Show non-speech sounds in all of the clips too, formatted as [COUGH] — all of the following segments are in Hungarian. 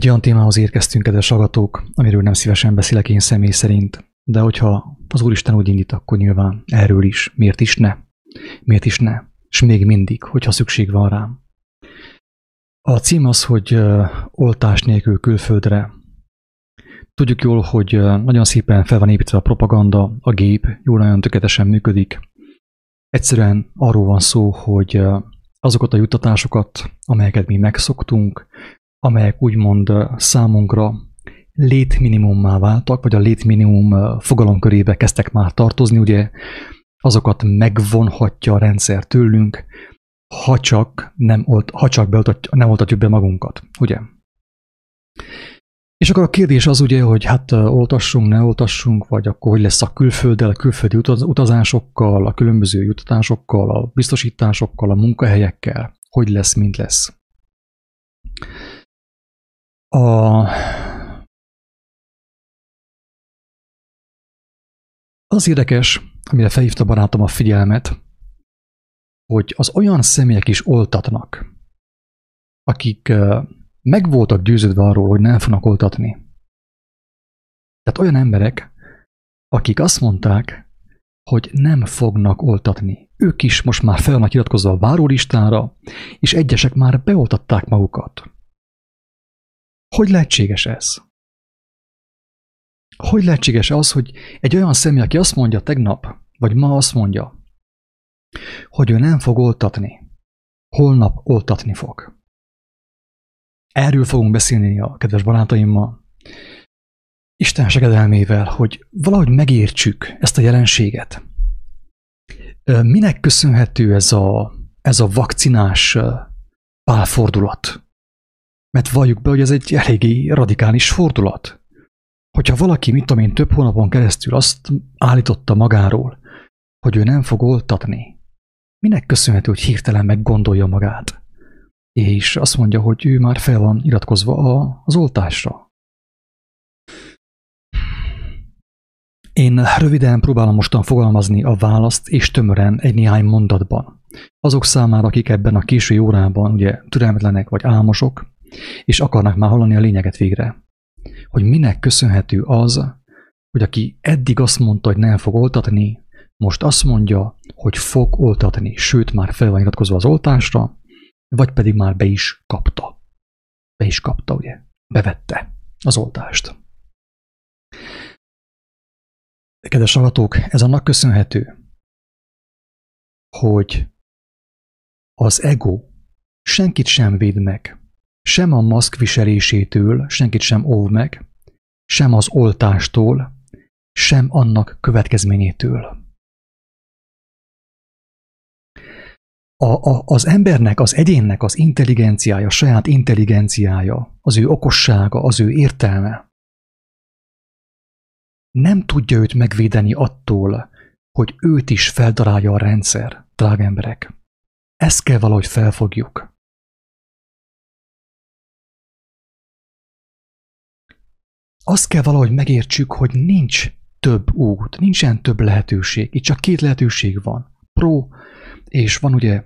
Egy olyan témához érkeztünk, kedves hallgatók, amiről nem szívesen beszélek én személy szerint, de hogyha az Úristen úgy indít, akkor nyilván erről is. Miért is ne? Miért is ne? És még mindig, hogyha szükség van rám. A cím az, hogy oltás nélkül külföldre. Tudjuk jól, hogy nagyon szépen fel van építve a propaganda, a gép jól nagyon tökéletesen működik. Egyszerűen arról van szó, hogy azokat a juttatásokat, amelyeket mi megszoktunk, amelyek úgymond számunkra létminimummá váltak, vagy a létminimum fogalomkörébe kezdtek már tartozni, ugye azokat megvonhatja a rendszer tőlünk, ha csak nem, olt, ha csak beoltatjuk, nem oltatjuk be magunkat, ugye? És akkor a kérdés az ugye, hogy hát oltassunk, ne oltassunk, vagy akkor hogy lesz a külfölddel, a külföldi utazásokkal, a különböző jutatásokkal, a biztosításokkal, a munkahelyekkel, hogy lesz, mint lesz. A... Az érdekes, amire felhívta barátom a figyelmet, hogy az olyan személyek is oltatnak, akik meg voltak győződve arról, hogy nem fognak oltatni. Tehát olyan emberek, akik azt mondták, hogy nem fognak oltatni. Ők is most már fel vannak iratkozva a várólistára, és egyesek már beoltatták magukat. Hogy lehetséges ez? Hogy lehetséges az, hogy egy olyan személy, aki azt mondja tegnap, vagy ma azt mondja, hogy ő nem fog oltatni, holnap oltatni fog. Erről fogunk beszélni a kedves barátaimmal, Isten segedelmével, hogy valahogy megértsük ezt a jelenséget. Minek köszönhető ez a, ez a vakcinás pálfordulat? Mert valljuk be, hogy ez egy eléggé radikális fordulat. Hogyha valaki, mit tudom én, több hónapon keresztül azt állította magáról, hogy ő nem fog oltatni, minek köszönhető, hogy hirtelen meggondolja magát? És azt mondja, hogy ő már fel van iratkozva a, az oltásra. Én röviden próbálom mostan fogalmazni a választ, és tömören egy néhány mondatban. Azok számára, akik ebben a késő órában ugye türelmetlenek vagy álmosok, és akarnak már hallani a lényeget végre. Hogy minek köszönhető az, hogy aki eddig azt mondta, hogy nem fog oltatni, most azt mondja, hogy fog oltatni, sőt már fel van iratkozva az oltásra, vagy pedig már be is kapta. Be is kapta, ugye? Bevette az oltást. Kedves hallgatók, ez annak köszönhető, hogy az ego senkit sem véd meg, sem a maszk viselésétől senkit sem óv meg, sem az oltástól, sem annak következményétől. A, a, az embernek, az egyénnek az intelligenciája, saját intelligenciája, az ő okossága, az ő értelme nem tudja őt megvédeni attól, hogy őt is feldarálja a rendszer, drága emberek. Ezt kell valahogy felfogjuk. Azt kell valahogy megértsük, hogy nincs több út, nincsen több lehetőség. Itt csak két lehetőség van. Pro, és van ugye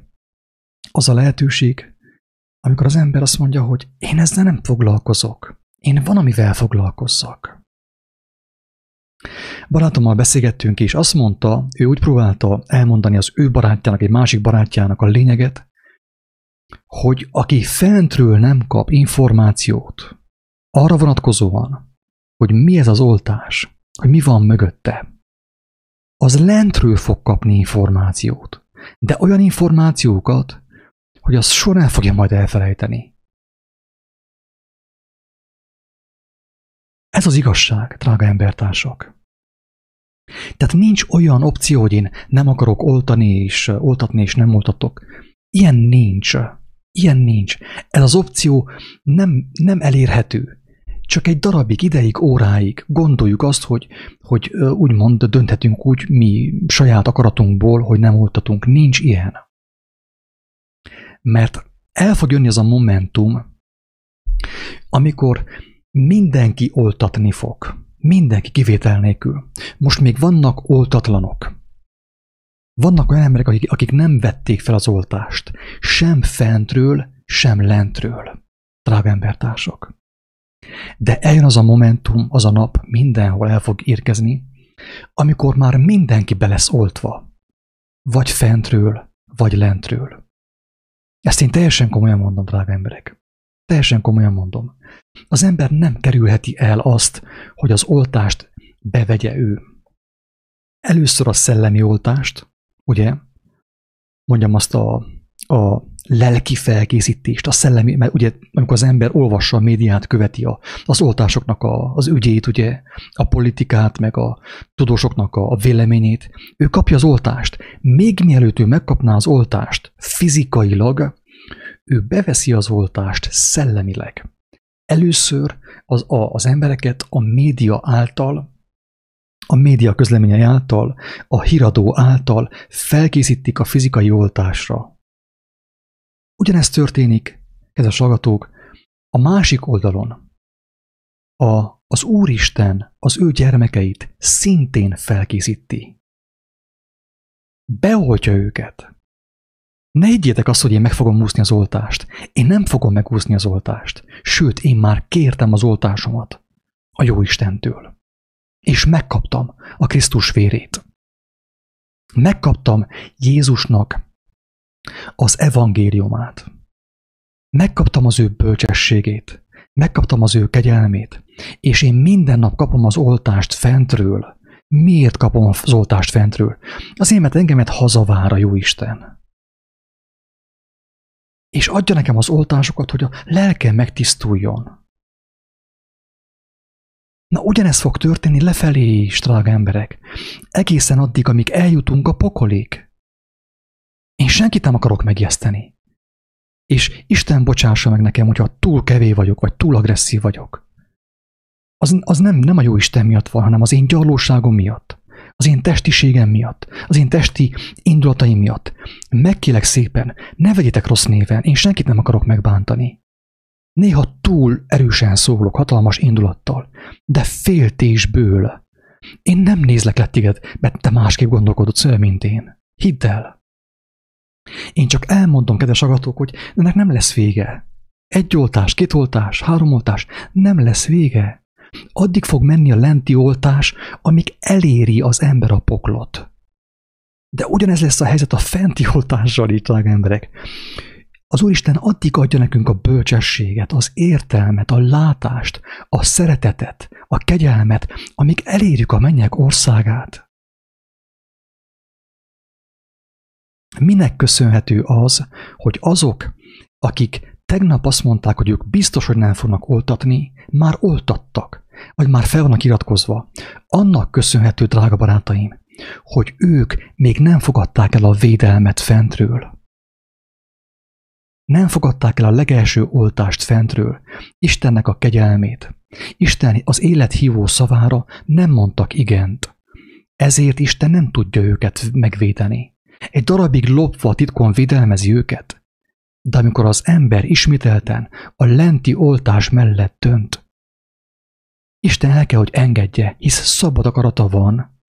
az a lehetőség, amikor az ember azt mondja, hogy én ezzel nem foglalkozok. Én van, amivel foglalkozzak. Barátommal beszélgettünk, és azt mondta, ő úgy próbálta elmondani az ő barátjának, egy másik barátjának a lényeget, hogy aki fentről nem kap információt arra vonatkozóan, hogy mi ez az oltás, hogy mi van mögötte, az lentről fog kapni információt. De olyan információkat, hogy az során fogja majd elfelejteni. Ez az igazság, drága embertársak. Tehát nincs olyan opció, hogy én nem akarok oltani és oltatni, és nem oltatok. Ilyen nincs. Ilyen nincs. Ez az opció nem, nem elérhető csak egy darabig, ideig, óráig gondoljuk azt, hogy, hogy úgymond dönthetünk úgy mi saját akaratunkból, hogy nem oltatunk. Nincs ilyen. Mert el fog jönni az a momentum, amikor mindenki oltatni fog. Mindenki kivétel nélkül. Most még vannak oltatlanok. Vannak olyan emberek, akik, akik nem vették fel az oltást. Sem fentről, sem lentről. Drága embertársak. De eljön az a momentum, az a nap, mindenhol el fog érkezni, amikor már mindenki be lesz oltva. Vagy fentről, vagy lentről. Ezt én teljesen komolyan mondom, drága emberek. Teljesen komolyan mondom. Az ember nem kerülheti el azt, hogy az oltást bevegye ő. Először a szellemi oltást, ugye? Mondjam azt a, a lelki felkészítést, a szellemi, mert ugye amikor az ember olvassa a médiát, követi a, az oltásoknak a, az ügyét, ugye, a politikát, meg a tudósoknak a, a véleményét, ő kapja az oltást. Még mielőtt ő megkapná az oltást fizikailag, ő beveszi az oltást szellemileg. Először az, a, az embereket a média által, a média közleményei által, a híradó által felkészítik a fizikai oltásra. Ugyanezt történik, kedves hallgatók, a másik oldalon. A, az Úristen az ő gyermekeit szintén felkészíti. Beoltja őket. Ne higgyétek azt, hogy én meg fogom úszni az oltást. Én nem fogom megúszni az oltást. Sőt, én már kértem az oltásomat a jó Istentől. És megkaptam a Krisztus vérét. Megkaptam Jézusnak az evangéliumát. Megkaptam az ő bölcsességét. Megkaptam az ő kegyelmét. És én minden nap kapom az oltást fentről. Miért kapom az oltást fentről? Azért, mert engemet hazavár a jó Isten és adja nekem az oltásokat, hogy a lelkem megtisztuljon. Na ugyanez fog történni lefelé is, drága emberek. Egészen addig, amíg eljutunk a pokolig. Én senkit nem akarok megjeszteni. És Isten bocsássa meg nekem, hogyha túl kevé vagyok, vagy túl agresszív vagyok. Az, az nem, nem a jó Isten miatt van, hanem az én gyarlóságom miatt az én testiségem miatt, az én testi indulataim miatt. Megkélek szépen, ne vegyétek rossz néven, én senkit nem akarok megbántani. Néha túl erősen szólok, hatalmas indulattal, de féltésből. Én nem nézlek le téged, mert te másképp gondolkodod, mint én. Hidd el! Én csak elmondom, kedves agatók, hogy ennek nem lesz vége. Egy oltás, két oltás, három oltás, nem lesz vége. Addig fog menni a lenti oltás, amíg eléri az ember a poklot. De ugyanez lesz a helyzet a fenti oltással itt, emberek. Az Úristen addig adja nekünk a bölcsességet, az értelmet, a látást, a szeretetet, a kegyelmet, amíg elérjük a mennyek országát. Minek köszönhető az, hogy azok, akik tegnap azt mondták, hogy ők biztos, hogy nem fognak oltatni, már oltattak vagy már fel vannak iratkozva, annak köszönhető, drága barátaim, hogy ők még nem fogadták el a védelmet fentről. Nem fogadták el a legelső oltást fentről, Istennek a kegyelmét. Isten az élet hívó szavára nem mondtak igent. Ezért Isten nem tudja őket megvédeni. Egy darabig lopva titkon védelmezi őket. De amikor az ember ismételten a lenti oltás mellett dönt, Isten el kell, hogy engedje, hisz szabad akarata van,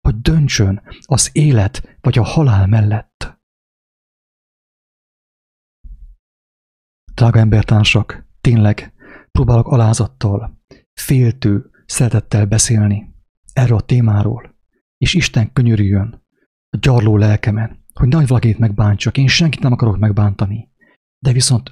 hogy döntsön az élet vagy a halál mellett. Drága embertársak, tényleg próbálok alázattal, féltő, szeretettel beszélni erről a témáról, és Isten könyörüljön a gyarló lelkemen, hogy nagy valakit megbántsak, én senkit nem akarok megbántani, de viszont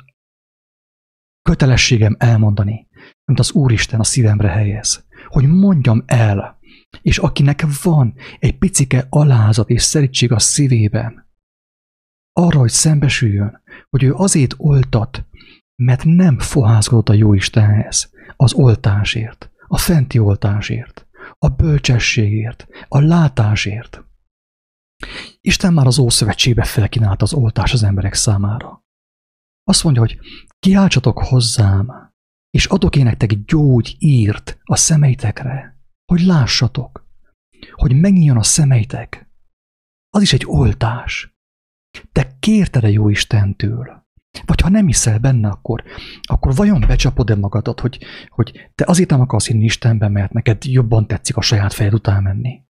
kötelességem elmondani, amit az Úristen a szívemre helyez. Hogy mondjam el, és akinek van egy picike alázat és szerítség a szívében, arra, hogy szembesüljön, hogy ő azért oltat, mert nem fohászkodott a jó Istenhez, az oltásért, a fenti oltásért, a bölcsességért, a látásért. Isten már az Ószövetségbe felkínálta az oltás az emberek számára. Azt mondja, hogy kiáltsatok hozzám, és adok én nektek írt a szemeitekre, hogy lássatok, hogy megnyíljon a szemeitek. Az is egy oltás. Te kérted a jó Istentől. Vagy ha nem hiszel benne, akkor, akkor vajon becsapod-e magadat, hogy, hogy te azért nem akarsz hinni Istenben, mert neked jobban tetszik a saját fejed után menni?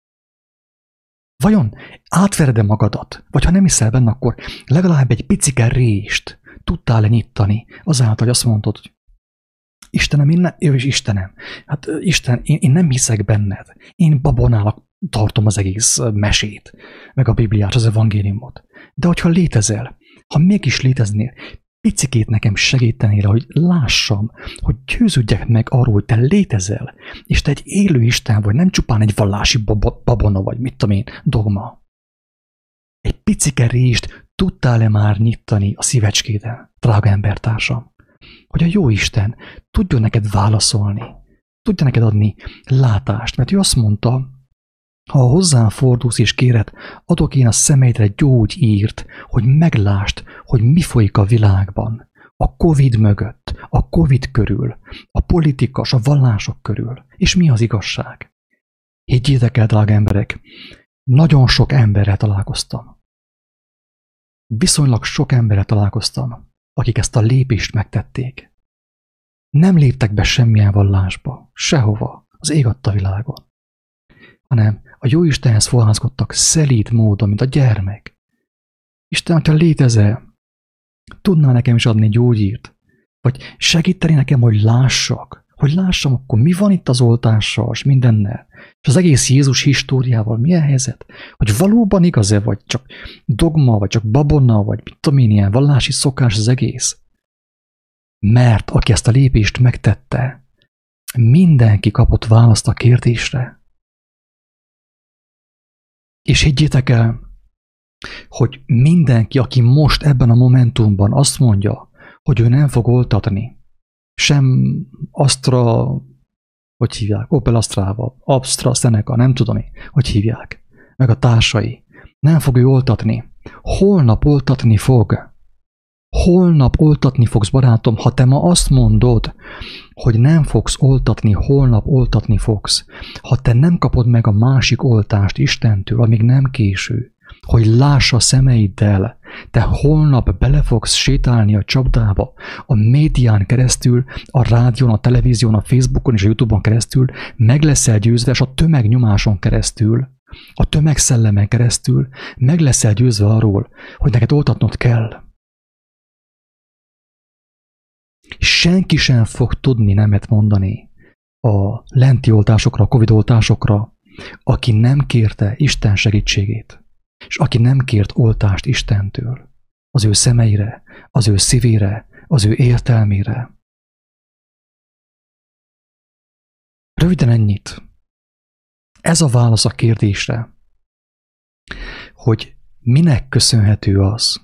Vajon átvered-e magadat? Vagy ha nem hiszel benne, akkor legalább egy picike rést tudtál-e nyitani azáltal, hogy azt mondod, hogy Istenem, én nem, is Istenem. Hát Isten, én, én nem hiszek benned. Én babonának tartom az egész mesét, meg a Bibliát, az evangéliumot. De hogyha létezel, ha mégis léteznél, picikét nekem segítenél, hogy lássam, hogy győződjek meg arról, hogy te létezel, és te egy élő Isten vagy, nem csupán egy vallási babona vagy, mit tudom én, dogma. Egy picike rést tudtál-e már nyitani a szívecskéden, drága embertársam? Hogy a jó Isten tudjon neked válaszolni, tudja neked adni látást, mert ő azt mondta, ha hozzám fordulsz és kéred, adok én a szemeidre gyógyírt, hogy meglást, hogy mi folyik a világban. A Covid mögött, a Covid körül, a politikas, a vallások körül. És mi az igazság? Higgyétek el, drága emberek, nagyon sok emberrel találkoztam. Viszonylag sok emberrel találkoztam, akik ezt a lépést megtették. Nem léptek be semmilyen vallásba, sehova, az ég adta világon, hanem a jó Istenhez fohászkodtak szelíd módon, mint a gyermek. Isten, hogyha létezel, tudná nekem is adni gyógyírt, vagy segíteni nekem, hogy lássak, hogy lássam, akkor mi van itt az oltással, és mindennel, és az egész Jézus históriával milyen helyzet, hogy valóban igaz-e, vagy csak dogma, vagy csak babonna, vagy mit tudom én, ilyen vallási szokás az egész. Mert aki ezt a lépést megtette, mindenki kapott választ a kérdésre. És higgyétek el, hogy mindenki, aki most ebben a momentumban azt mondja, hogy ő nem fog oltatni, sem Astra, hogy hívják, Opel Astrával, Astra, Seneca, nem tudom hogy hívják, meg a társai, nem fog ő oltatni. Holnap oltatni fog. Holnap oltatni fogsz, barátom, ha te ma azt mondod, hogy nem fogsz oltatni, holnap oltatni fogsz, ha te nem kapod meg a másik oltást Istentől, amíg nem késő, hogy lássa szemeiddel, te holnap bele fogsz sétálni a csapdába, a médián keresztül, a rádión, a televízión, a Facebookon és a Youtube-on keresztül, meg leszel győzve, és a tömegnyomáson keresztül, a tömegszellemen keresztül meg leszel győzve arról, hogy neked oltatnod kell. Senki sem fog tudni nemet mondani a lenti oltásokra, a Covid oltásokra, aki nem kérte Isten segítségét, és aki nem kért oltást Istentől, az ő szemeire, az ő szívére, az ő értelmére. Röviden ennyit. Ez a válasz a kérdésre, hogy minek köszönhető az,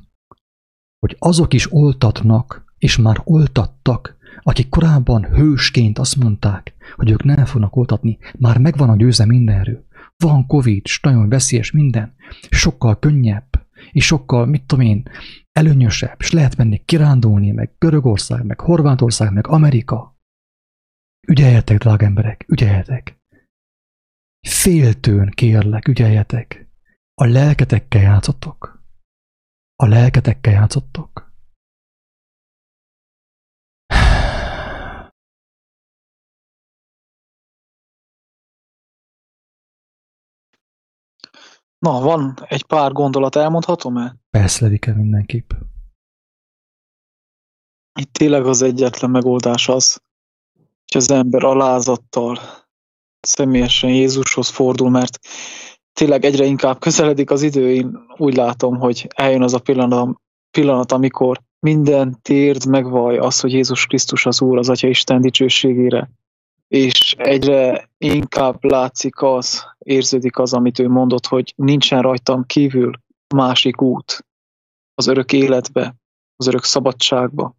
hogy azok is oltatnak, és már oltattak, akik korábban hősként azt mondták, hogy ők nem fognak oltatni, már megvan a győze mindenről. Van Covid, és nagyon veszélyes minden, sokkal könnyebb, és sokkal, mit tudom én, előnyösebb, és lehet menni kirándulni, meg Görögország, meg Horvátország, meg Amerika. Ügyeljetek, drága emberek, ügyeljetek. Féltőn kérlek, ügyeljetek. A lelketekkel játszottok. A lelketekkel játszottok. Na, van egy pár gondolat, elmondhatom-e? Persze, Ledike, mindenképp. Itt tényleg az egyetlen megoldás az, hogy az ember alázattal személyesen Jézushoz fordul, mert tényleg egyre inkább közeledik az idő, én úgy látom, hogy eljön az a pillanat, pillanat amikor minden térd megvaj az, hogy Jézus Krisztus az Úr az Atya Isten dicsőségére, és egyre inkább látszik az, érződik az, amit ő mondott, hogy nincsen rajtam kívül másik út. Az örök életbe, az örök szabadságba,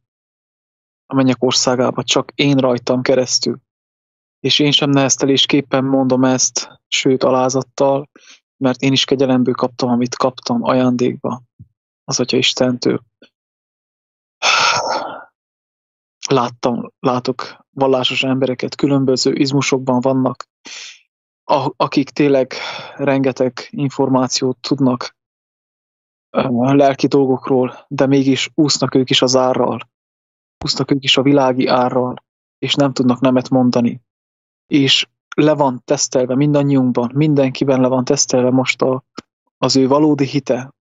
a mennyek országába, csak én rajtam keresztül. És én sem neheztelésképpen mondom ezt, sőt alázattal, mert én is kegyelemből kaptam, amit kaptam ajándékba. Az Atya Istentől láttam, látok vallásos embereket, különböző izmusokban vannak, akik tényleg rengeteg információt tudnak lelki dolgokról, de mégis úsznak ők is az árral, úsznak ők is a világi árral, és nem tudnak nemet mondani. És le van tesztelve mindannyiunkban, mindenkiben le van tesztelve most a, az ő valódi hite,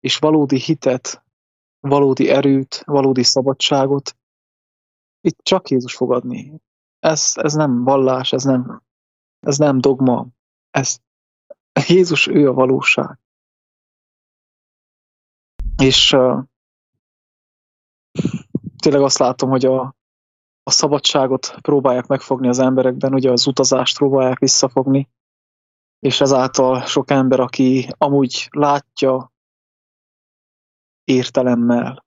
és valódi hitet, valódi erőt, valódi szabadságot Itt csak Jézus fogadni. Ez, ez nem vallás, ez nem, ez nem dogma. Ez, Jézus, ő a valóság. És uh, tényleg azt látom, hogy a, a szabadságot próbálják megfogni az emberekben, ugye az utazást próbálják visszafogni, és ezáltal sok ember, aki amúgy látja értelemmel,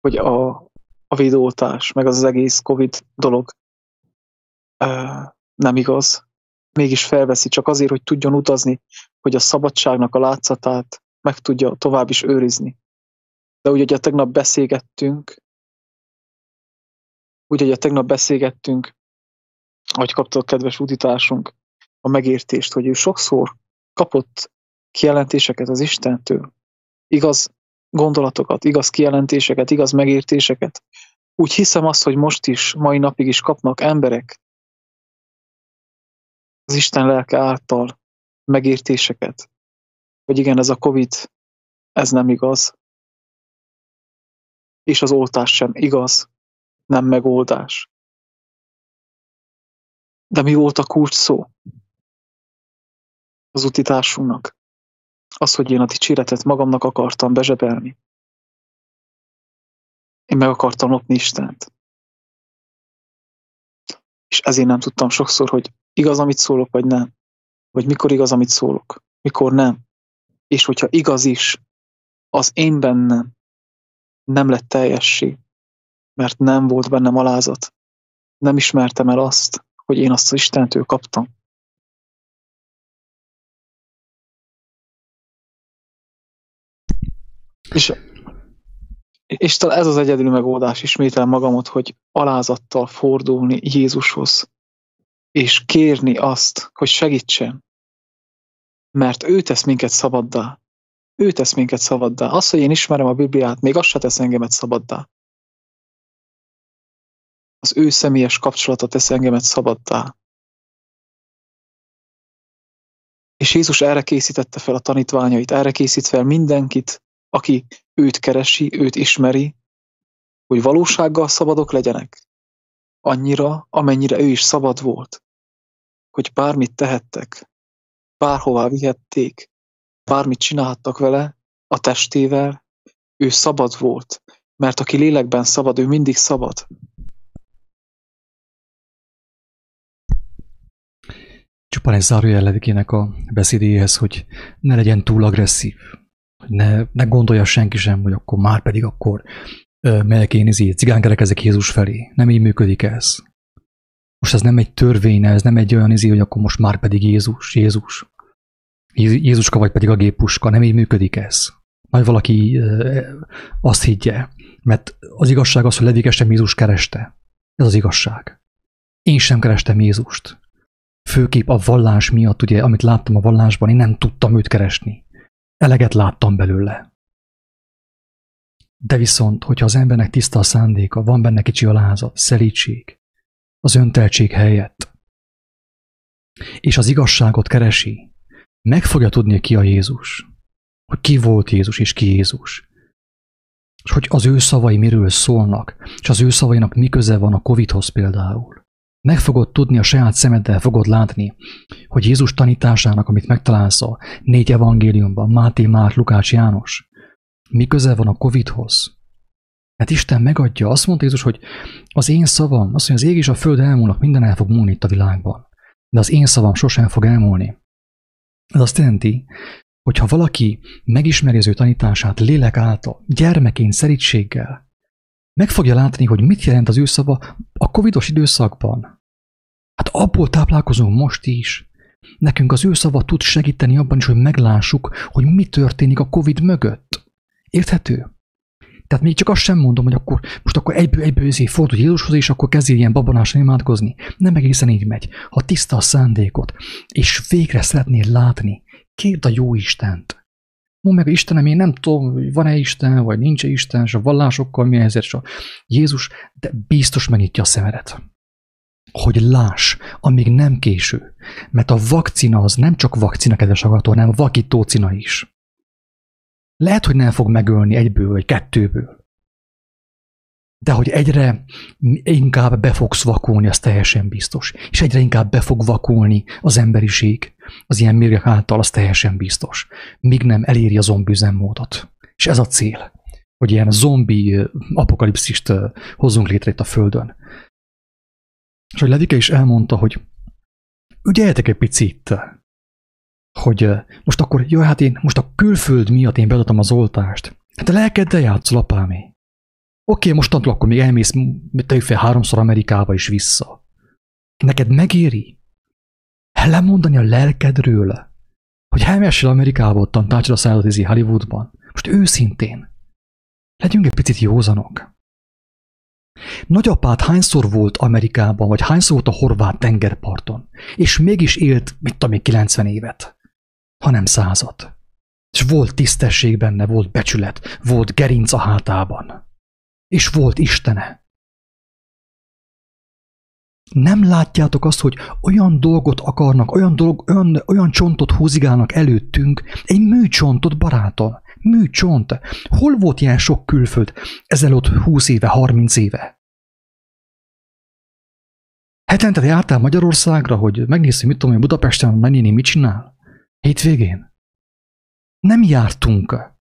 hogy a, videótás, meg az, az egész Covid dolog nem igaz, mégis felveszi csak azért, hogy tudjon utazni, hogy a szabadságnak a látszatát meg tudja tovább is őrizni. De úgy, hogy a tegnap beszélgettünk, úgy, hogy a tegnap beszélgettünk, ahogy kapta a kedves útitársunk a megértést, hogy ő sokszor kapott kijelentéseket az Istentől, igaz gondolatokat, igaz kijelentéseket, igaz megértéseket. Úgy hiszem azt, hogy most is, mai napig is kapnak emberek az Isten lelke által megértéseket, hogy igen, ez a Covid, ez nem igaz, és az oltás sem igaz, nem megoldás. De mi volt a kulcs szó az utitársunknak? Az, hogy én a dicséretet magamnak akartam bezsebelni. Én meg akartam lopni Istent. És ezért nem tudtam sokszor, hogy igaz, amit szólok, vagy nem. Vagy mikor igaz, amit szólok, mikor nem. És hogyha igaz is, az én bennem nem lett teljessé, mert nem volt bennem alázat. Nem ismertem el azt, hogy én azt az Istentől kaptam. És, és talán ez az egyedül megoldás, ismétel magamot, hogy alázattal fordulni Jézushoz, és kérni azt, hogy segítsen, mert ő tesz minket szabaddá. Ő tesz minket szabaddá. Az, hogy én ismerem a Bibliát, még az se tesz engemet szabaddá. Az ő személyes kapcsolata tesz engemet szabaddá. És Jézus erre készítette fel a tanítványait, erre készít fel mindenkit, aki őt keresi, őt ismeri, hogy valósággal szabadok legyenek. Annyira, amennyire ő is szabad volt, hogy bármit tehettek, bárhová vihették, bármit csinálhattak vele, a testével, ő szabad volt, mert aki lélekben szabad, ő mindig szabad. Csupán egy zárójellevikének a beszédéhez, hogy ne legyen túl agresszív, ne, ne gondolja senki sem, hogy akkor már pedig akkor melyek én izé, cigánkerekezek Jézus felé. Nem így működik ez. Most ez nem egy törvény, ez nem egy olyan izé, hogy akkor most már pedig Jézus, Jézus. Jézuska vagy pedig a gépuska, nem így működik ez. Majd valaki azt higgye, mert az igazság az, hogy Levikestem Jézus kereste. Ez az igazság. Én sem kerestem Jézust. Főképp a vallás miatt, ugye, amit láttam a vallásban, én nem tudtam őt keresni. Eleget láttam belőle. De viszont, hogyha az embernek tiszta a szándéka, van benne kicsi alázat, szelítség, az önteltség helyett, és az igazságot keresi, meg fogja tudni, ki a Jézus. Hogy ki volt Jézus, és ki Jézus. És hogy az ő szavai miről szólnak, és az ő szavainak mi köze van a Covidhoz például. Meg fogod tudni, a saját szemeddel fogod látni, hogy Jézus tanításának, amit megtalálsz a négy evangéliumban, Máté, Márk, Lukács, János, mi köze van a Covidhoz. Mert Isten megadja, azt mondta Jézus, hogy az én szavam, azt mondja, az ég és a föld elmúlnak, minden el fog múlni itt a világban. De az én szavam sosem fog elmúlni. Ez azt jelenti, hogy ha valaki megismeri az ő tanítását lélek által, gyermekén, szerítséggel, meg fogja látni, hogy mit jelent az ő szava a covidos időszakban. Hát abból táplálkozunk most is. Nekünk az ő szava tud segíteni abban is, hogy meglássuk, hogy mi történik a covid mögött. Érthető? Tehát még csak azt sem mondom, hogy akkor most akkor egyből, egyből ezért fordul Jézushoz, és akkor kezdjél ilyen babonásan imádkozni. Nem egészen így megy. Ha tiszta a szándékot, és végre szeretnél látni, kérd a jó Istent. Mondd meg, Istenem, én nem tudom, hogy van-e Isten, vagy nincs -e Isten, és a vallásokkal mi helyzet, és a Jézus, de biztos megnyitja a szemedet. Hogy láss, amíg nem késő. Mert a vakcina az nem csak vakcina, kedves hallgató, hanem vakítócina is. Lehet, hogy nem fog megölni egyből vagy kettőből. De hogy egyre inkább be fogsz vakulni, az teljesen biztos. És egyre inkább be fog vakulni az emberiség az ilyen mérgek által, az teljesen biztos. Míg nem eléri a zombi üzemmódot. És ez a cél, hogy ilyen zombi apokalipszist hozzunk létre itt a Földön. És hogy Levike is elmondta, hogy ügyeljetek egy picit, hogy most akkor, jó, hát én most a külföld miatt én beadtam az oltást. Hát a lelkeddel játszol, apámé. Oké, okay, mostantól akkor még elmész tegyük fel háromszor Amerikába is vissza. Neked megéri? Lemondani a lelkedről, hogy elmessél Amerikába, ottan tárcsod a szállatizi Hollywoodban. Most őszintén. Legyünk egy picit józanok. Nagyapád hányszor volt Amerikában, vagy hányszor volt a horvát tengerparton, és mégis élt, mit tudom én, 90 évet, hanem százat. És volt tisztesség benne, volt becsület, volt gerinc a hátában és volt Istene. Nem látjátok azt, hogy olyan dolgot akarnak, olyan, dolog, olyan, olyan csontot húzigálnak előttünk, egy műcsontot, barátom, műcsont. Hol volt ilyen sok külföld ezelőtt 20 éve, 30 éve? Hetente te jártál Magyarországra, hogy megnézzük, mit tudom én, Budapesten mennéni mit csinál? Hétvégén? Nem jártunk.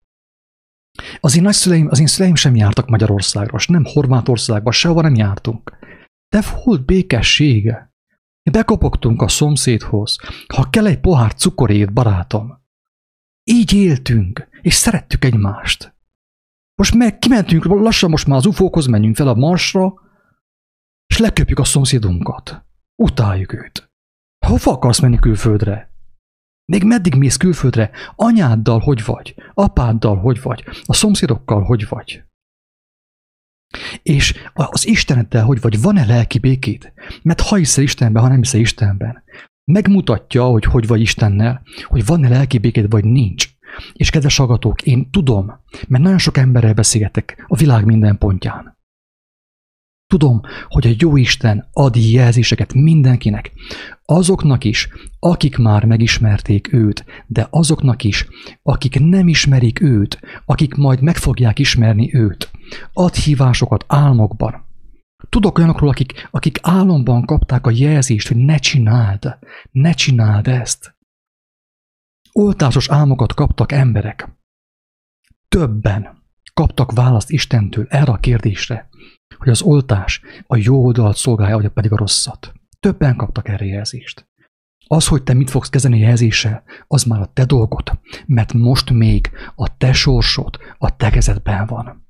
Az én nagyszüleim, az én szüleim sem jártak Magyarországra, és nem Horvátországba, sehova nem jártunk. De volt békessége. Bekopogtunk a szomszédhoz, ha kell egy pohár cukorét, barátom. Így éltünk, és szerettük egymást. Most meg kimentünk, lassan most már az ufókhoz menjünk fel a marsra, és leköpjük a szomszédunkat. Utáljuk őt. Hova akarsz menni külföldre? Még meddig mész külföldre? Anyáddal hogy vagy? Apáddal hogy vagy? A szomszédokkal hogy vagy? És az Isteneddel hogy vagy? Van-e lelki békét? Mert ha hiszel Istenben, ha nem hiszel Istenben, megmutatja, hogy hogy vagy Istennel, hogy van-e lelki békét, vagy nincs. És kedves hallgatók, én tudom, mert nagyon sok emberrel beszélgetek a világ minden pontján. Tudom, hogy a jó Isten ad jelzéseket mindenkinek, azoknak is, akik már megismerték őt, de azoknak is, akik nem ismerik őt, akik majd meg fogják ismerni őt. Ad hívásokat álmokban. Tudok olyanokról, akik, akik álomban kapták a jelzést, hogy ne csináld, ne csináld ezt. Oltásos álmokat kaptak emberek. Többen kaptak választ Istentől erre a kérdésre, hogy az oltás a jó oldalt szolgálja, vagy pedig a rosszat. Többen kaptak erre jelzést. Az, hogy te mit fogsz kezdeni jelzéssel, az már a te dolgod, mert most még a te sorsod a te kezedben van.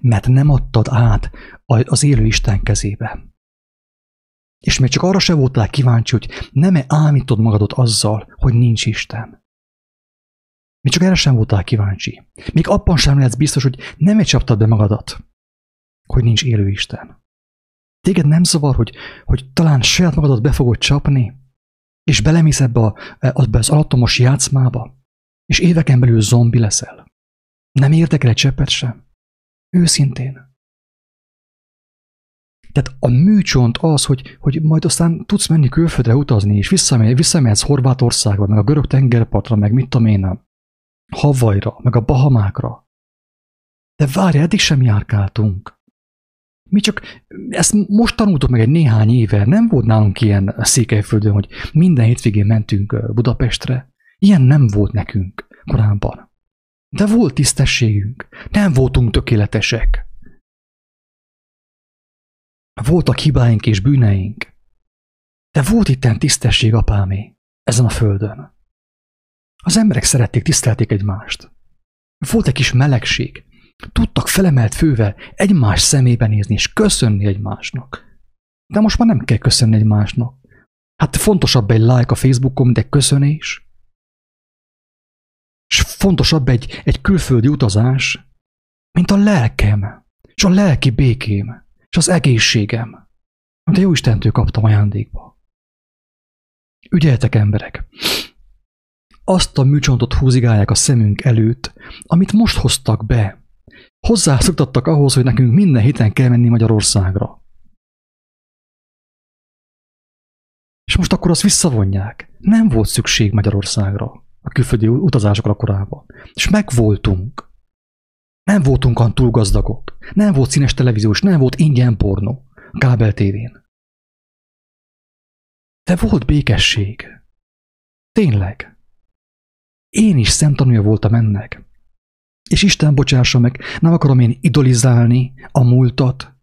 Mert nem adtad át az élő Isten kezébe. És még csak arra se voltál kíváncsi, hogy nem-e ámítod magadot azzal, hogy nincs Isten. Még csak erre sem voltál kíváncsi. Még abban sem lehetsz biztos, hogy nem csaptad be magadat, hogy nincs élő Isten. Téged nem zavar, hogy, hogy talán saját magadat be fogod csapni, és belemész ebbe, a, ebbe az alattomos játszmába, és éveken belül zombi leszel. Nem érdekel egy cseppet sem. Őszintén. Tehát a műcsont az, hogy, hogy majd aztán tudsz menni külföldre utazni, és visszamegy, visszamehetsz Horvátországba, meg a görög tengerpartra, meg mit tudom én, Havajra, meg a Bahamákra. De várj, eddig sem járkáltunk. Mi csak ezt most tanultuk meg egy néhány éve, nem volt nálunk ilyen Székelyföldön, hogy minden hétvégén mentünk Budapestre. Ilyen nem volt nekünk korábban. De volt tisztességünk. Nem voltunk tökéletesek. Voltak hibáink és bűneink. De volt itten tisztesség, apámé, ezen a földön. Az emberek szerették, tisztelték egymást. Volt egy kis melegség, Tudtak felemelt fővel egymás szemébe nézni és köszönni egymásnak. De most már nem kell köszönni egymásnak. Hát fontosabb egy like a Facebookon, mint egy köszönés. És fontosabb egy, egy külföldi utazás, mint a lelkem, és a lelki békém, és az egészségem, amit a jó Istentől kaptam ajándékba. Ügyeltek emberek! Azt a műcsontot húzigálják a szemünk előtt, amit most hoztak be, Hozzászoktattak ahhoz, hogy nekünk minden héten kell menni Magyarországra. És most akkor azt visszavonják. Nem volt szükség Magyarországra a külföldi utazásokra korábban. És megvoltunk. Nem voltunk olyan túl gazdagok. Nem volt színes televíziós, nem volt ingyen pornó kábel tévén. De volt békesség. Tényleg. Én is szemtanúja voltam ennek. És Isten bocsássa meg, nem akarom én idolizálni a múltat,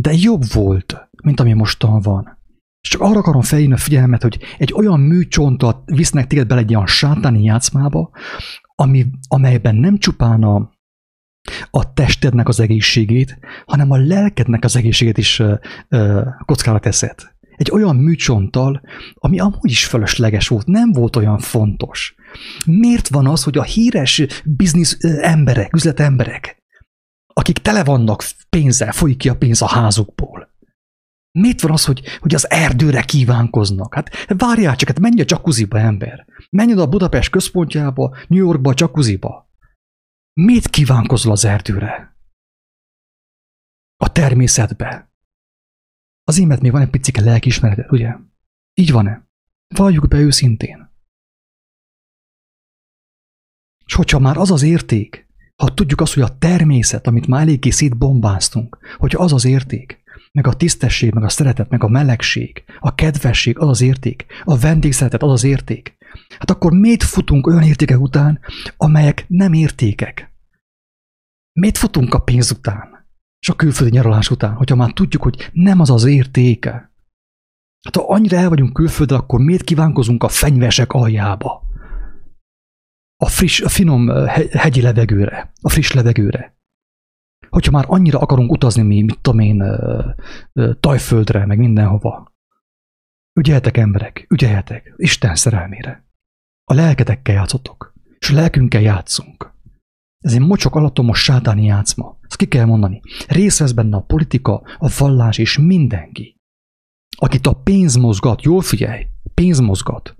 de jobb volt, mint ami mostan van. És csak arra akarom felhívni a figyelmet, hogy egy olyan műcsontot visznek téged bele egy olyan sátáni játszmába, ami, amelyben nem csupán a, a testednek az egészségét, hanem a lelkednek az egészségét is ö, ö, kockára teszed. Egy olyan műcsonttal, ami amúgy is fölösleges volt, nem volt olyan fontos. Miért van az, hogy a híres biznisz emberek, üzletemberek, akik tele vannak pénzzel, folyik ki a pénz a házukból, Miért van az, hogy, hogy az erdőre kívánkoznak? Hát várjál csak, hát menj a jacuzziba, ember. Menj oda a Budapest központjába, New Yorkba a jacuzziba. Miért kívánkozol az erdőre? A természetbe. Az émet még van egy picike lelkiismereted, ugye? Így van-e? Valljuk be őszintén. És hogyha már az az érték, ha tudjuk azt, hogy a természet, amit már eléggé szétbombáztunk, hogyha az az érték, meg a tisztesség, meg a szeretet, meg a melegség, a kedvesség az az érték, a vendégszeretet az az érték, hát akkor miért futunk olyan értékek után, amelyek nem értékek? Miért futunk a pénz után, és a külföldi nyaralás után, hogyha már tudjuk, hogy nem az az értéke? Hát ha annyira el vagyunk külföldre, akkor miért kívánkozunk a fenyvesek aljába? A friss, a finom hegyi levegőre, a friss levegőre hogyha már annyira akarunk utazni mi, mit tudom én, Tajföldre, meg mindenhova. Ügyeltek emberek, ügyeltek, Isten szerelmére. A lelketekkel játszotok, és a lelkünkkel játszunk. Ez egy mocsok alattomos sátáni játszma. Ezt ki kell mondani. Részt vesz benne a politika, a vallás és mindenki. Akit a pénz mozgat, jól figyelj, pénz mozgat.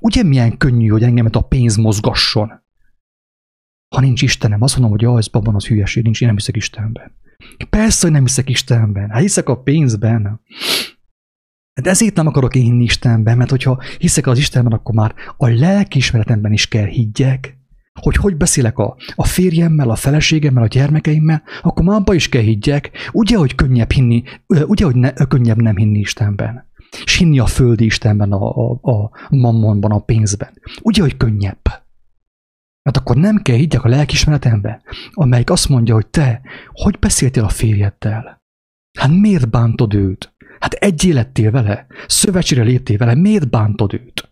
Ugye milyen könnyű, hogy engemet a pénz mozgasson? Ha nincs Istenem, azt mondom, hogy jaj, ez babban az hülyeség, nincs, én nem hiszek Istenben. Persze, hogy nem hiszek Istenben. Hát hiszek a pénzben. De ezért nem akarok én hinni Istenben, mert hogyha hiszek az Istenben, akkor már a lelkiismeretemben is kell higgyek, hogy hogy beszélek a, a férjemmel, a feleségemmel, a gyermekeimmel, akkor már abba is kell higgyek, ugye, hogy könnyebb hinni, ugye, hogy ne, könnyebb nem hinni Istenben. És hinni a földi Istenben, a, a, a mammonban, a pénzben. Ugye, hogy könnyebb. Mert akkor nem kell higgyek a lelkismeretembe, amelyik azt mondja, hogy te, hogy beszéltél a férjeddel? Hát miért bántod őt? Hát egy élettél vele, szövetségre léptél vele, miért bántod őt?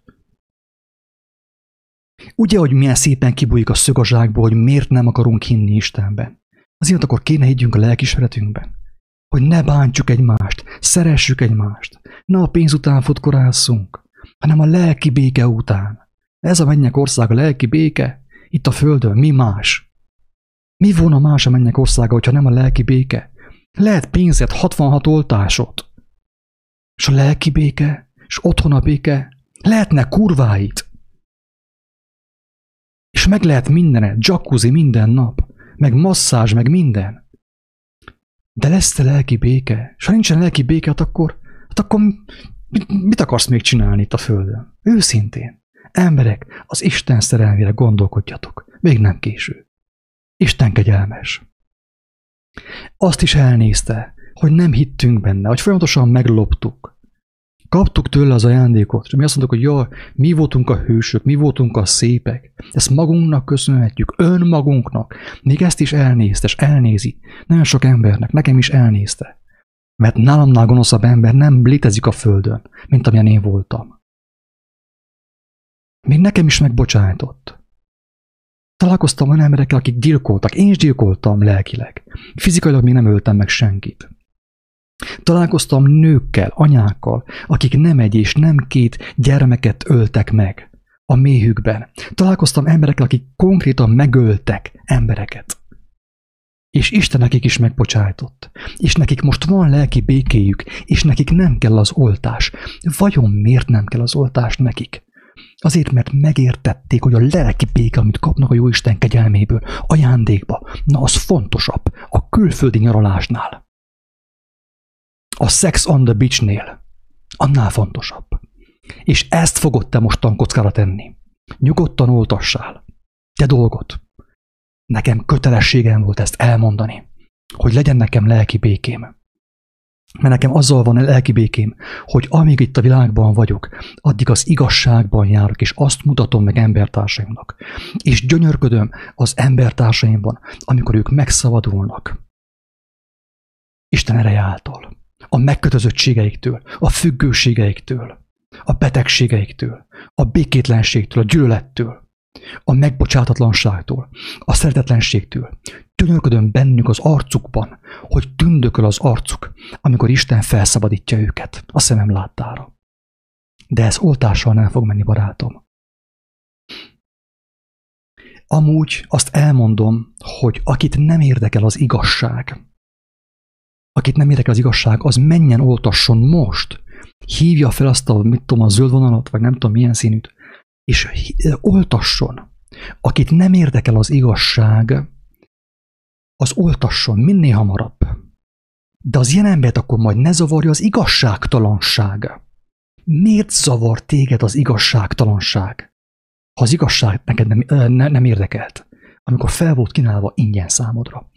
Ugye, hogy milyen szépen kibújik a szög a zsákból, hogy miért nem akarunk hinni Istenben. Azért akkor kéne higgyünk a lelkismeretünkben. Hogy ne bántsuk egymást, szeressük egymást. Ne a pénz után futkorásszunk, hanem a lelki béke után. Ez a mennyek ország a lelki béke, itt a földön mi más? Mi volna más a mennyek országa, hogyha nem a lelki béke? Lehet pénzed 66 oltásot. És a lelki béke, és otthon a béke, lehetne kurváit. És meg lehet mindenet, jacuzzi minden nap, meg masszázs, meg minden. De lesz-e lelki béke? És ha nincsen lelki béke, hát akkor, hát akkor mit, mit akarsz még csinálni itt a Földön? Őszintén. Emberek, az Isten szerelmére gondolkodjatok, még nem késő. Isten kegyelmes. Azt is elnézte, hogy nem hittünk benne, hogy folyamatosan megloptuk. Kaptuk tőle az ajándékot, és mi azt mondtuk, hogy jó, mi voltunk a hősök, mi voltunk a szépek. Ezt magunknak köszönhetjük, önmagunknak. Még ezt is elnézte, és elnézi. Nagyon sok embernek, nekem is elnézte. Mert nálamnál gonoszabb ember nem létezik a földön, mint amilyen én voltam. Még nekem is megbocsájtott. Találkoztam olyan emberekkel, akik gyilkoltak. Én is gyilkoltam lelkileg. Fizikailag még nem öltem meg senkit. Találkoztam nőkkel, anyákkal, akik nem egy és nem két gyermeket öltek meg a méhükben. Találkoztam emberekkel, akik konkrétan megöltek embereket. És Isten nekik is megbocsájtott. És nekik most van lelki békéjük, és nekik nem kell az oltás. Vajon miért nem kell az oltás nekik? Azért, mert megértették, hogy a lelki béke, amit kapnak a Jóisten kegyelméből, ajándékba, na az fontosabb a külföldi nyaralásnál. A sex on the beachnél. Annál fontosabb. És ezt fogod te mostan kockára tenni. Nyugodtan oltassál. Te dolgot. nekem kötelességem volt ezt elmondani, hogy legyen nekem lelki békém. Mert nekem azzal van lelki békém, hogy amíg itt a világban vagyok, addig az igazságban járok, és azt mutatom meg embertársaimnak. És gyönyörködöm az embertársaimban, amikor ők megszabadulnak. Isten ereje által. A megkötözöttségeiktől, a függőségeiktől, a betegségeiktől, a békétlenségtől, a gyűlölettől, a megbocsátatlanságtól, a szeretetlenségtől. Gyönyörködöm bennük az arcukban, hogy tündököl az arcuk, amikor Isten felszabadítja őket a szemem láttára. De ez oltással nem fog menni, barátom. Amúgy azt elmondom, hogy akit nem érdekel az igazság, akit nem érdekel az igazság, az menjen oltasson most. Hívja fel azt a, mit tudom, a zöld vonalat, vagy nem tudom milyen színűt, és oltasson. Akit nem érdekel az igazság, az oltasson minél hamarabb. De az ilyen embert akkor majd ne zavarja az igazságtalanság. Miért zavar téged az igazságtalanság? Ha az igazság neked nem, ne, nem érdekelt, amikor fel volt kínálva ingyen számodra.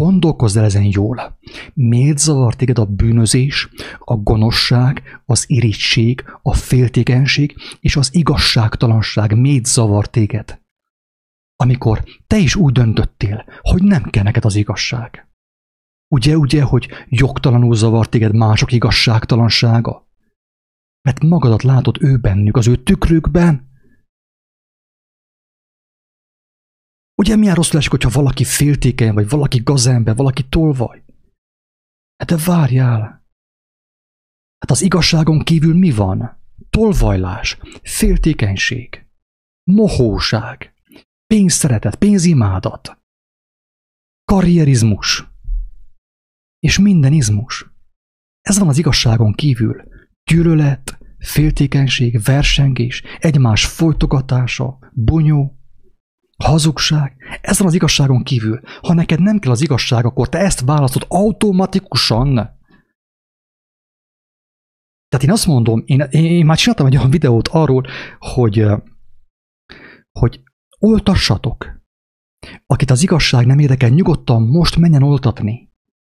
Gondolkozz el ezen jól. Miért zavar téged a bűnözés, a gonoszság, az irigység, a féltékenység és az igazságtalanság miért zavar téged? Amikor te is úgy döntöttél, hogy nem kell neked az igazság. Ugye, ugye, hogy jogtalanul zavar téged mások igazságtalansága? Mert magadat látod ő bennük, az ő tükrükben, Ugye milyen rosszul esik, hogyha valaki féltékeny, vagy valaki gazember, valaki tolvaj? Hát de várjál! Hát az igazságon kívül mi van? Tolvajlás, féltékenység, mohóság, pénzszeretet, pénzimádat, karrierizmus, és minden izmus. Ez van az igazságon kívül. Gyűlölet, féltékenység, versengés, egymás folytogatása, bunyó, Hazugság? Ez van az igazságon kívül. Ha neked nem kell az igazság, akkor te ezt választod automatikusan. Tehát én azt mondom, én, én már csináltam egy olyan videót arról, hogy, hogy oltassatok. Akit az igazság nem érdekel, nyugodtan most menjen oltatni.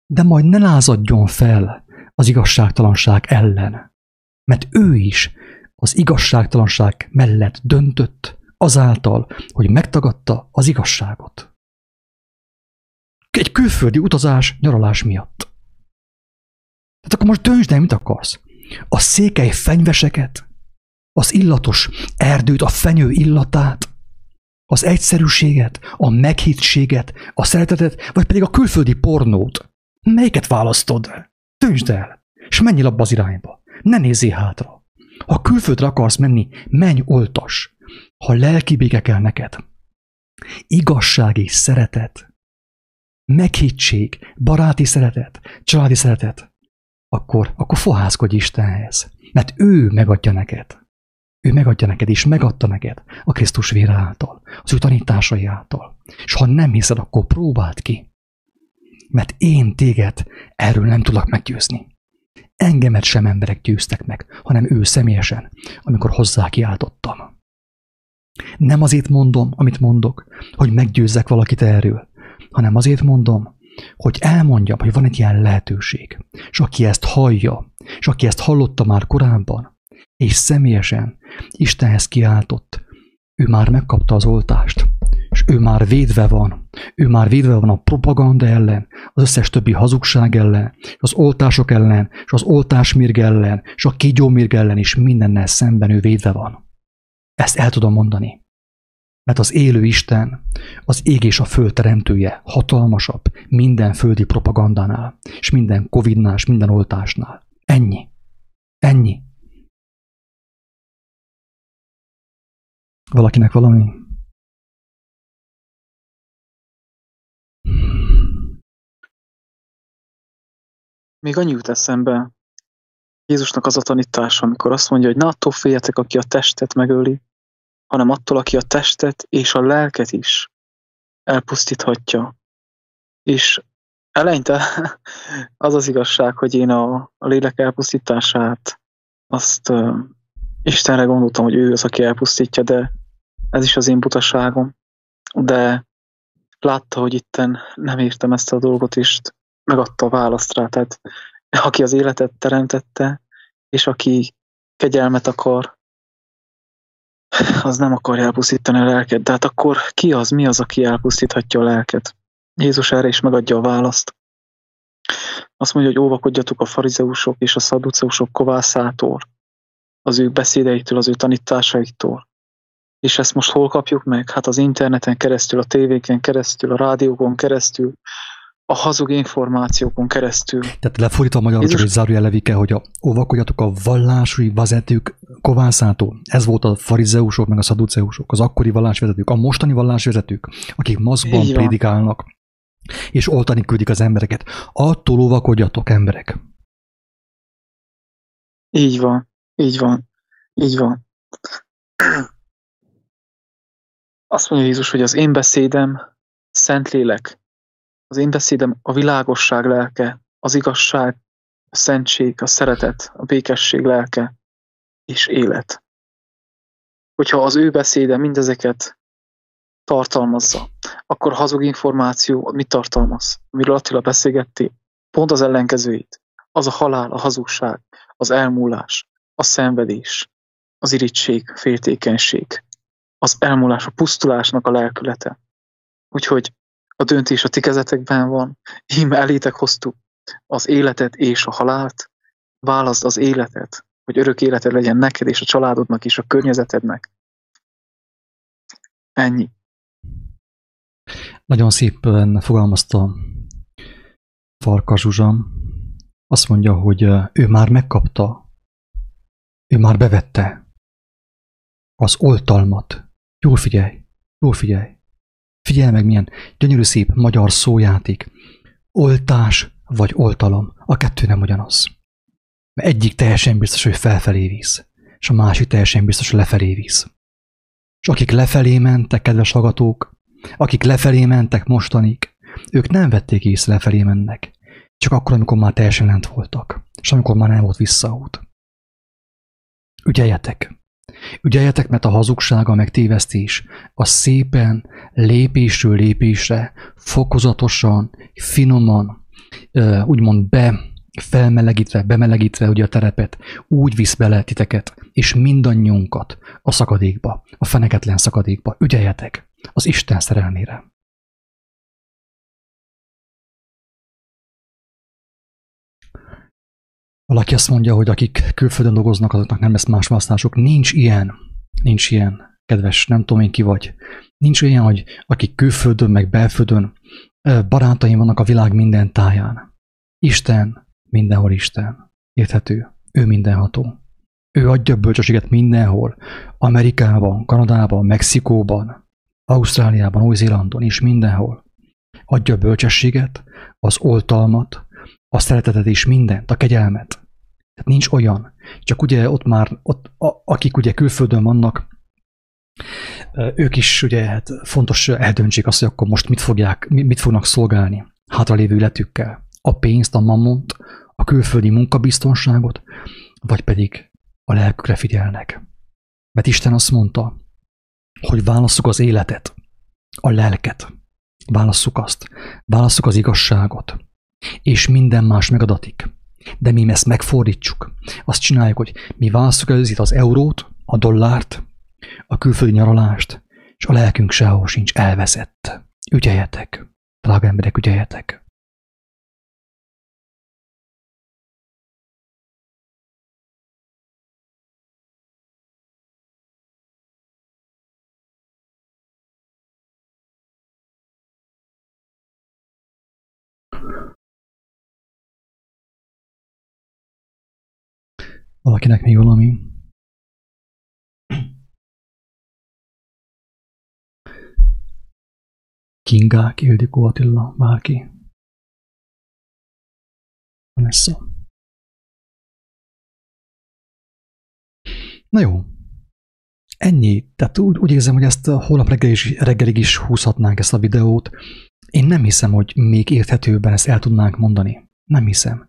De majd ne lázadjon fel az igazságtalanság ellen. Mert ő is az igazságtalanság mellett döntött, azáltal, hogy megtagadta az igazságot. Egy külföldi utazás, nyaralás miatt. Tehát akkor most döntsd el, mit akarsz. A székely fenyveseket, az illatos erdőt, a fenyő illatát, az egyszerűséget, a meghittséget, a szeretetet, vagy pedig a külföldi pornót. Melyiket választod? Döntsd el, és menj abba az irányba. Ne nézzél hátra. Ha külföldre akarsz menni, menj oltas ha lelki béke kell neked, igazság és szeretet, meghittség, baráti szeretet, családi szeretet, akkor, akkor fohászkodj Istenhez, mert ő megadja neked. Ő megadja neked, és megadta neked a Krisztus vére által, az ő tanításai által. És ha nem hiszed, akkor próbáld ki. Mert én téged erről nem tudok meggyőzni. Engemet sem emberek győztek meg, hanem ő személyesen, amikor hozzá kiáltottam. Nem azért mondom, amit mondok, hogy meggyőzzek valakit erről, hanem azért mondom, hogy elmondjam, hogy van egy ilyen lehetőség. És aki ezt hallja, és aki ezt hallotta már korábban, és személyesen Istenhez kiáltott, ő már megkapta az oltást, és ő már védve van. Ő már védve van a propaganda ellen, az összes többi hazugság ellen, az oltások ellen, és az oltásmirg ellen, és a kígyómirg ellen is mindennel szemben ő védve van. Ezt el tudom mondani. Mert az élő Isten, az ég és a föld teremtője hatalmasabb minden földi propagandánál, és minden Covidnál, és minden oltásnál. Ennyi. Ennyi. Valakinek valami? Még annyi jut eszembe Jézusnak az a tanítása, amikor azt mondja, hogy ne attól féljetek, aki a testet megöli, hanem attól, aki a testet és a lelket is elpusztíthatja. És eleinte [LAUGHS] az az igazság, hogy én a, lélek elpusztítását azt Istenre gondoltam, hogy ő az, aki elpusztítja, de ez is az én butaságom. De látta, hogy itten nem értem ezt a dolgot, és megadta a választ rá. Tehát aki az életet teremtette, és aki kegyelmet akar, az nem akarja elpusztítani a lelket. De hát akkor ki az, mi az, aki elpusztíthatja a lelket? Jézus erre is megadja a választ. Azt mondja, hogy óvakodjatok a farizeusok és a szaduceusok kovászától, az ő beszédeitől, az ő tanításaiktól. És ezt most hol kapjuk meg? Hát az interneten keresztül, a tévéken keresztül, a rádiókon keresztül, a hazug információkon keresztül. Tehát lefordítva a magyar, Jézus... csak egy levike, hogy a, óvakodjatok a vallásúi vezetők kovászától. Ez volt a farizeusok, meg a szaduceusok, az akkori vallásvezetők, a mostani vallásvezetők, akik maszkban prédikálnak, és oltani küldik az embereket. Attól óvakodjatok, emberek. Így van, így van, így van. Azt mondja Jézus, hogy az én beszédem Szentlélek. Az én beszédem a világosság lelke, az igazság, a szentség, a szeretet, a békesség lelke és élet. Hogyha az ő beszéde mindezeket tartalmazza, akkor hazug információ mit tartalmaz? Amiről Attila beszélgetti, pont az ellenkezőit. Az a halál, a hazugság, az elmúlás, a szenvedés, az irítség, féltékenység, az elmúlás, a pusztulásnak a lelkülete. Úgyhogy a döntés a ti kezetekben van, íme elétek hoztuk az életet és a halált, válaszd az életet, hogy örök életed legyen neked és a családodnak és a környezetednek. Ennyi. Nagyon szépen fogalmazta Farka Zsuzsa. Azt mondja, hogy ő már megkapta, ő már bevette az oltalmat. Jól figyelj, jól figyelj. Figyelj meg, milyen gyönyörű szép magyar szójáték. Oltás vagy oltalom, a kettő nem ugyanaz. Mert egyik teljesen biztos, hogy felfelé visz, és a másik teljesen biztos, hogy lefelé visz. És akik lefelé mentek, kedves hallgatók, akik lefelé mentek mostanig, ők nem vették észre lefelé mennek, csak akkor, amikor már teljesen lent voltak, és amikor már nem volt visszaút. Ügyeljetek! Ügyeljetek, mert a hazugság, a megtévesztés, a szépen, lépésről lépésre, fokozatosan, finoman, úgymond be, felmelegítve, bemelegítve ugye a terepet, úgy visz bele titeket, és mindannyiunkat a szakadékba, a feneketlen szakadékba. Ügyeljetek az Isten szerelmére. Valaki azt mondja, hogy akik külföldön dolgoznak, azoknak nem lesz más választásuk. Nincs ilyen. Nincs ilyen. Kedves, nem tudom én ki vagy. Nincs olyan, hogy akik külföldön, meg belföldön barátaim vannak a világ minden táján. Isten, mindenhol Isten. Érthető. Ő mindenható. Ő adja bölcsességet mindenhol. Amerikában, Kanadában, Mexikóban, Ausztráliában, Új-Zélandon és mindenhol. Adja bölcsességet, az oltalmat, a szeretetet és mindent, a kegyelmet. Tehát nincs olyan. Csak ugye ott már, ott, a, akik ugye külföldön vannak, ők is ugye hát fontos eldöntsék azt, hogy akkor most mit, fogják, mit fognak szolgálni hátralévő életükkel. A pénzt, a mammont, a külföldi munkabiztonságot, vagy pedig a lelkükre figyelnek. Mert Isten azt mondta, hogy válasszuk az életet, a lelket, válasszuk azt, válasszuk az igazságot, és minden más megadatik. De mi ezt megfordítsuk. Azt csináljuk, hogy mi választjuk az, az eurót, a dollárt, a külföldi nyaralást, és a lelkünk sehol sincs elveszett. Ügyeljetek, drága emberek, ügyeljetek. Valakinek még valami? Kingák, Ildikó Attila, bárki. Vanessa. Na jó. Ennyi. Tehát úgy, úgy érzem, hogy ezt holnap reggel is, reggelig is húzhatnánk ezt a videót. Én nem hiszem, hogy még érthetőben ezt el tudnánk mondani. Nem hiszem.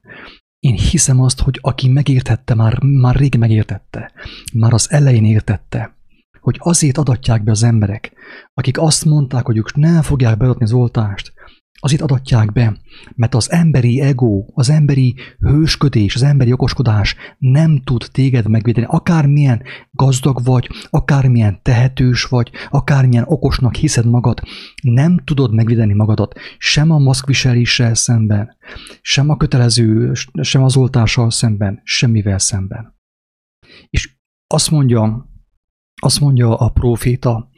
Én hiszem azt, hogy aki megértette, már, már rég megértette, már az elején értette, hogy azért adatják be az emberek, akik azt mondták, hogy ők nem fogják beadni az oltást, azért adatják be, mert az emberi ego, az emberi hősködés, az emberi okoskodás nem tud téged megvédeni. Akármilyen gazdag vagy, akármilyen tehetős vagy, akármilyen okosnak hiszed magad, nem tudod megvédeni magadat sem a maszkviseléssel szemben, sem a kötelező, sem az oltással szemben, semmivel szemben. És azt mondja, azt mondja a proféta,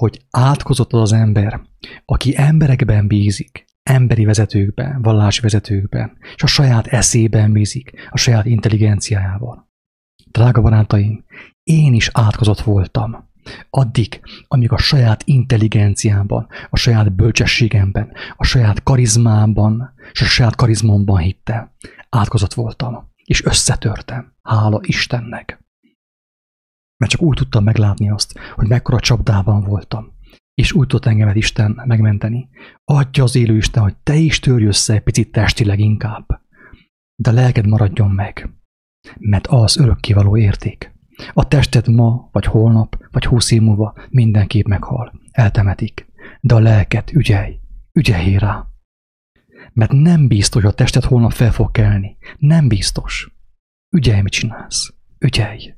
hogy átkozott az az ember, aki emberekben bízik, emberi vezetőkben, vallási vezetőkben, és a saját eszében bízik, a saját intelligenciájával. Drága barátaim, én is átkozott voltam. Addig, amíg a saját intelligenciámban, a saját bölcsességemben, a saját karizmámban, és a saját karizmomban hittem. Átkozott voltam, és összetörtem. Hála Istennek! Mert csak úgy tudtam meglátni azt, hogy mekkora csapdában voltam. És úgy tudott engemet Isten megmenteni. Adja az élő Isten, hogy te is törj össze egy picit testileg inkább. De a lelked maradjon meg. Mert az örökkivaló érték. A tested ma, vagy holnap, vagy húsz év múlva mindenképp meghal. Eltemetik. De a lelket ügyelj. Ügyelj rá. Mert nem biztos, hogy a tested holnap fel fog kelni. Nem biztos. Ügyelj, mit csinálsz. Ügyelj.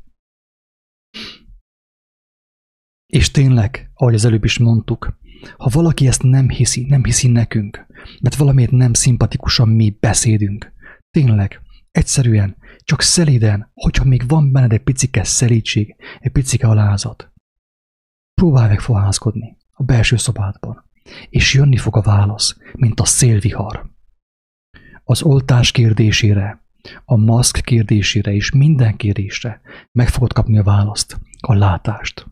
És tényleg, ahogy az előbb is mondtuk, ha valaki ezt nem hiszi, nem hiszi nekünk, mert valamiért nem szimpatikusan mi beszédünk, tényleg, egyszerűen, csak szeliden, hogyha még van benned egy picike szelítség, egy picike alázat, próbálj meg fohászkodni a belső szobádban, és jönni fog a válasz, mint a szélvihar. Az oltás kérdésére, a maszk kérdésére és minden kérdésre meg fogod kapni a választ, a látást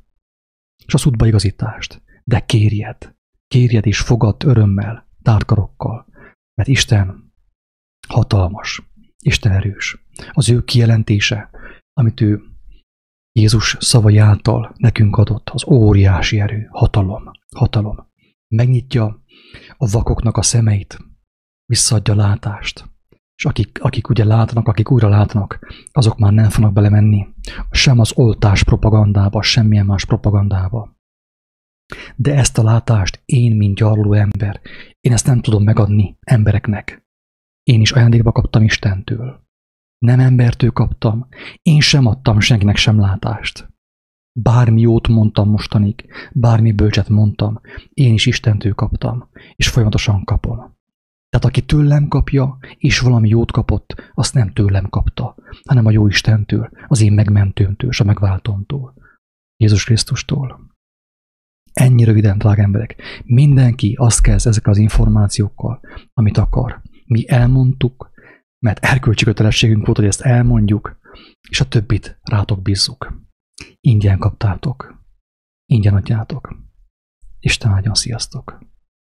és az útbaigazítást. De kérjed, kérjed és fogad örömmel, tárkarokkal, mert Isten hatalmas, Isten erős. Az ő kijelentése, amit ő Jézus szavai által nekünk adott, az óriási erő, hatalom, hatalom. Megnyitja a vakoknak a szemeit, visszaadja látást, és akik, akik ugye látnak, akik újra látnak, azok már nem fognak belemenni sem az oltás propagandába, semmilyen más propagandába. De ezt a látást én, mint gyarló ember, én ezt nem tudom megadni embereknek. Én is ajándékba kaptam Istentől. Nem embertől kaptam, én sem adtam senkinek sem látást. Bármi jót mondtam mostanig, bármi bölcset mondtam, én is Istentől kaptam, és folyamatosan kapom. Tehát aki tőlem kapja, és valami jót kapott, azt nem tőlem kapta, hanem a jó Istentől, az én megmentőmtől, és a megváltomtól, Jézus Krisztustól. Ennyi röviden, drága emberek. Mindenki azt kezd ezekkel az információkkal, amit akar. Mi elmondtuk, mert erkölcsi kötelességünk volt, hogy ezt elmondjuk, és a többit rátok bízzuk. Ingyen kaptátok. Ingyen adjátok. Isten áldjon, sziasztok!